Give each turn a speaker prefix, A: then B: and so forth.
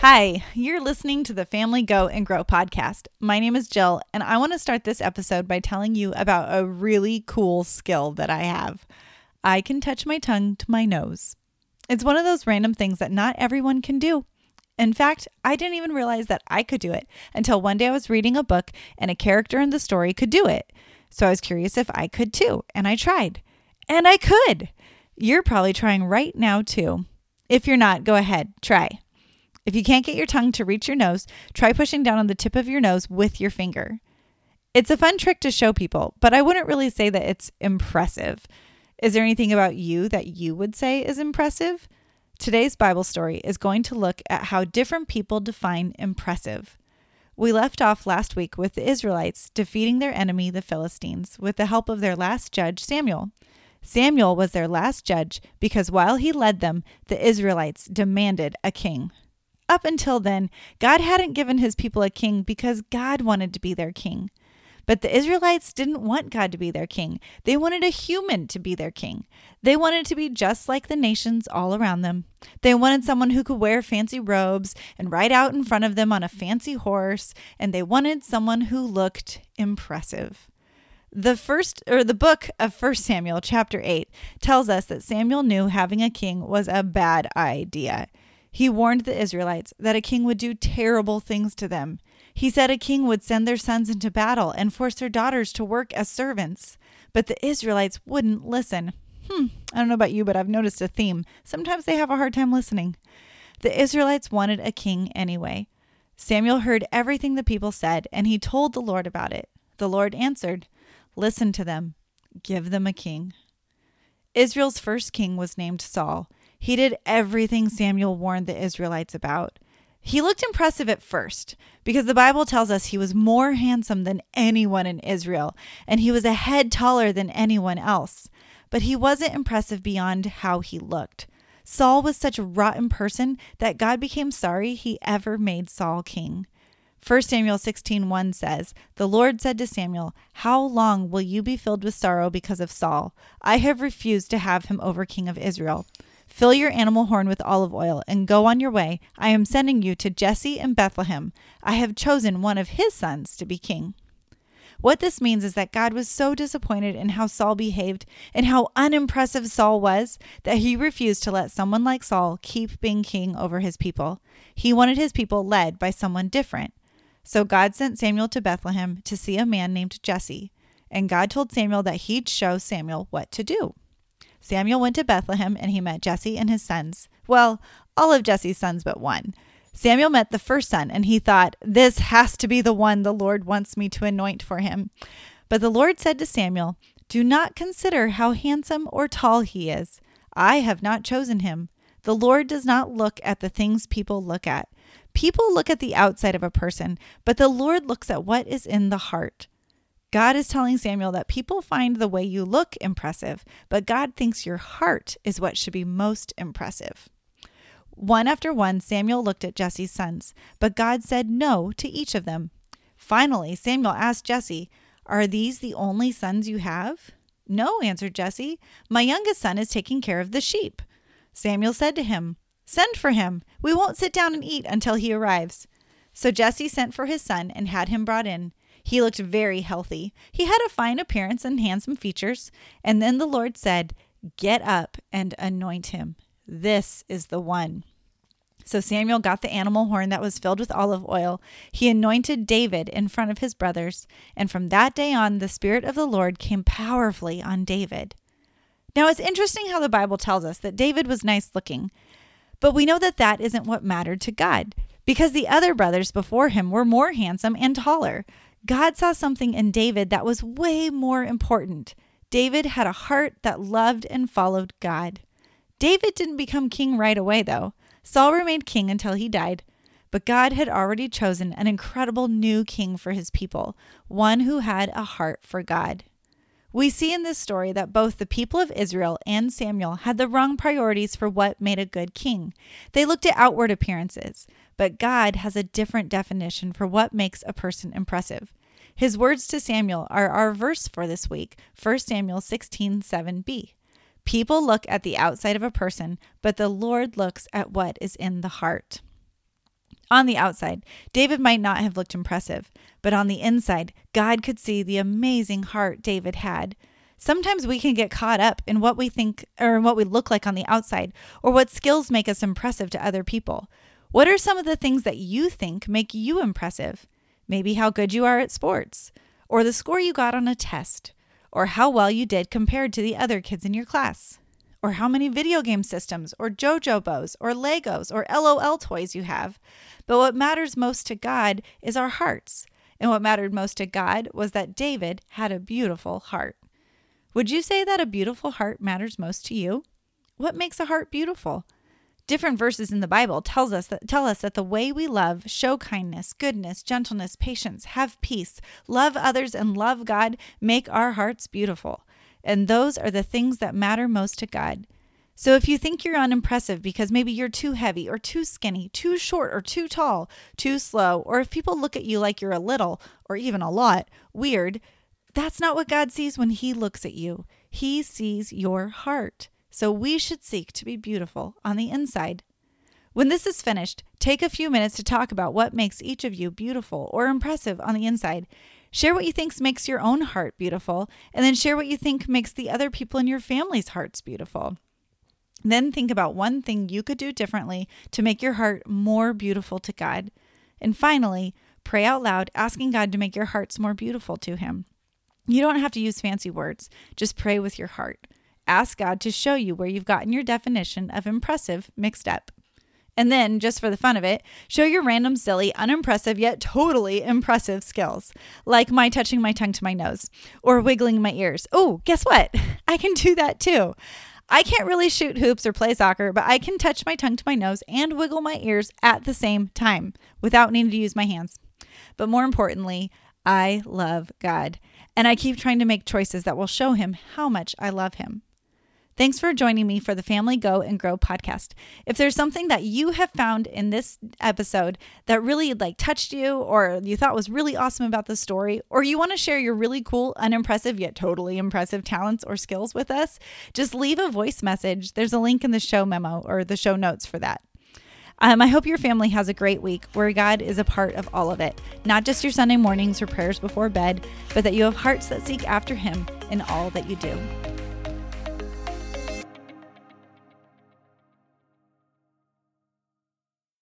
A: Hi, you're listening to the Family Go and Grow podcast. My name is Jill, and I want to start this episode by telling you about a really cool skill that I have. I can touch my tongue to my nose. It's one of those random things that not everyone can do. In fact, I didn't even realize that I could do it until one day I was reading a book and a character in the story could do it. So I was curious if I could too, and I tried. And I could. You're probably trying right now too. If you're not, go ahead, try. If you can't get your tongue to reach your nose, try pushing down on the tip of your nose with your finger. It's a fun trick to show people, but I wouldn't really say that it's impressive. Is there anything about you that you would say is impressive? Today's Bible story is going to look at how different people define impressive. We left off last week with the Israelites defeating their enemy, the Philistines, with the help of their last judge, Samuel. Samuel was their last judge because while he led them, the Israelites demanded a king. Up until then, God hadn't given his people a king because God wanted to be their king. But the Israelites didn't want God to be their king. They wanted a human to be their king. They wanted to be just like the nations all around them. They wanted someone who could wear fancy robes and ride out in front of them on a fancy horse, and they wanted someone who looked impressive. The first or the book of 1 Samuel chapter 8 tells us that Samuel knew having a king was a bad idea. He warned the Israelites that a king would do terrible things to them. He said a king would send their sons into battle and force their daughters to work as servants. But the Israelites wouldn't listen. Hmm, I don't know about you, but I've noticed a theme. Sometimes they have a hard time listening. The Israelites wanted a king anyway. Samuel heard everything the people said, and he told the Lord about it. The Lord answered, Listen to them, give them a king. Israel's first king was named Saul. He did everything Samuel warned the Israelites about. He looked impressive at first because the Bible tells us he was more handsome than anyone in Israel and he was a head taller than anyone else. But he wasn't impressive beyond how he looked. Saul was such a rotten person that God became sorry he ever made Saul king. 1 Samuel 16:1 says, "The Lord said to Samuel, How long will you be filled with sorrow because of Saul? I have refused to have him over king of Israel." Fill your animal horn with olive oil and go on your way. I am sending you to Jesse in Bethlehem. I have chosen one of his sons to be king. What this means is that God was so disappointed in how Saul behaved and how unimpressive Saul was that he refused to let someone like Saul keep being king over his people. He wanted his people led by someone different. So God sent Samuel to Bethlehem to see a man named Jesse. And God told Samuel that he'd show Samuel what to do. Samuel went to Bethlehem and he met Jesse and his sons. Well, all of Jesse's sons but one. Samuel met the first son and he thought, This has to be the one the Lord wants me to anoint for him. But the Lord said to Samuel, Do not consider how handsome or tall he is. I have not chosen him. The Lord does not look at the things people look at. People look at the outside of a person, but the Lord looks at what is in the heart. God is telling Samuel that people find the way you look impressive, but God thinks your heart is what should be most impressive. One after one, Samuel looked at Jesse's sons, but God said no to each of them. Finally, Samuel asked Jesse, Are these the only sons you have? No, answered Jesse. My youngest son is taking care of the sheep. Samuel said to him, Send for him. We won't sit down and eat until he arrives. So Jesse sent for his son and had him brought in. He looked very healthy. He had a fine appearance and handsome features. And then the Lord said, Get up and anoint him. This is the one. So Samuel got the animal horn that was filled with olive oil. He anointed David in front of his brothers. And from that day on, the Spirit of the Lord came powerfully on David. Now, it's interesting how the Bible tells us that David was nice looking, but we know that that isn't what mattered to God because the other brothers before him were more handsome and taller. God saw something in David that was way more important. David had a heart that loved and followed God. David didn't become king right away, though. Saul remained king until he died. But God had already chosen an incredible new king for his people, one who had a heart for God. We see in this story that both the people of Israel and Samuel had the wrong priorities for what made a good king. They looked at outward appearances, but God has a different definition for what makes a person impressive. His words to Samuel are our verse for this week, 1 Samuel 16 7b. People look at the outside of a person, but the Lord looks at what is in the heart. On the outside, David might not have looked impressive, but on the inside, God could see the amazing heart David had. Sometimes we can get caught up in what we think or what we look like on the outside or what skills make us impressive to other people. What are some of the things that you think make you impressive? Maybe how good you are at sports, or the score you got on a test, or how well you did compared to the other kids in your class, or how many video game systems, or JoJo bows, or Legos, or LOL toys you have. But what matters most to God is our hearts. And what mattered most to God was that David had a beautiful heart. Would you say that a beautiful heart matters most to you? What makes a heart beautiful? Different verses in the Bible tells us that tell us that the way we love, show kindness, goodness, gentleness, patience, have peace, love others and love God make our hearts beautiful. And those are the things that matter most to God. So if you think you're unimpressive because maybe you're too heavy or too skinny, too short or too tall, too slow, or if people look at you like you're a little or even a lot weird, that's not what God sees when He looks at you. He sees your heart. So we should seek to be beautiful on the inside. When this is finished, take a few minutes to talk about what makes each of you beautiful or impressive on the inside. Share what you think makes your own heart beautiful, and then share what you think makes the other people in your family's hearts beautiful. Then think about one thing you could do differently to make your heart more beautiful to God. And finally, pray out loud, asking God to make your hearts more beautiful to Him. You don't have to use fancy words, just pray with your heart. Ask God to show you where you've gotten your definition of impressive mixed up. And then, just for the fun of it, show your random, silly, unimpressive, yet totally impressive skills, like my touching my tongue to my nose or wiggling my ears. Oh, guess what? I can do that too. I can't really shoot hoops or play soccer, but I can touch my tongue to my nose and wiggle my ears at the same time without needing to use my hands. But more importantly, I love God, and I keep trying to make choices that will show him how much I love him. Thanks for joining me for the Family Go and Grow podcast. If there's something that you have found in this episode that really like touched you or you thought was really awesome about the story or you want to share your really cool, unimpressive yet totally impressive talents or skills with us, just leave a voice message. There's a link in the show memo or the show notes for that. Um, I hope your family has a great week where God is a part of all of it, not just your Sunday mornings or prayers before bed, but that you have hearts that seek after Him in all that you do.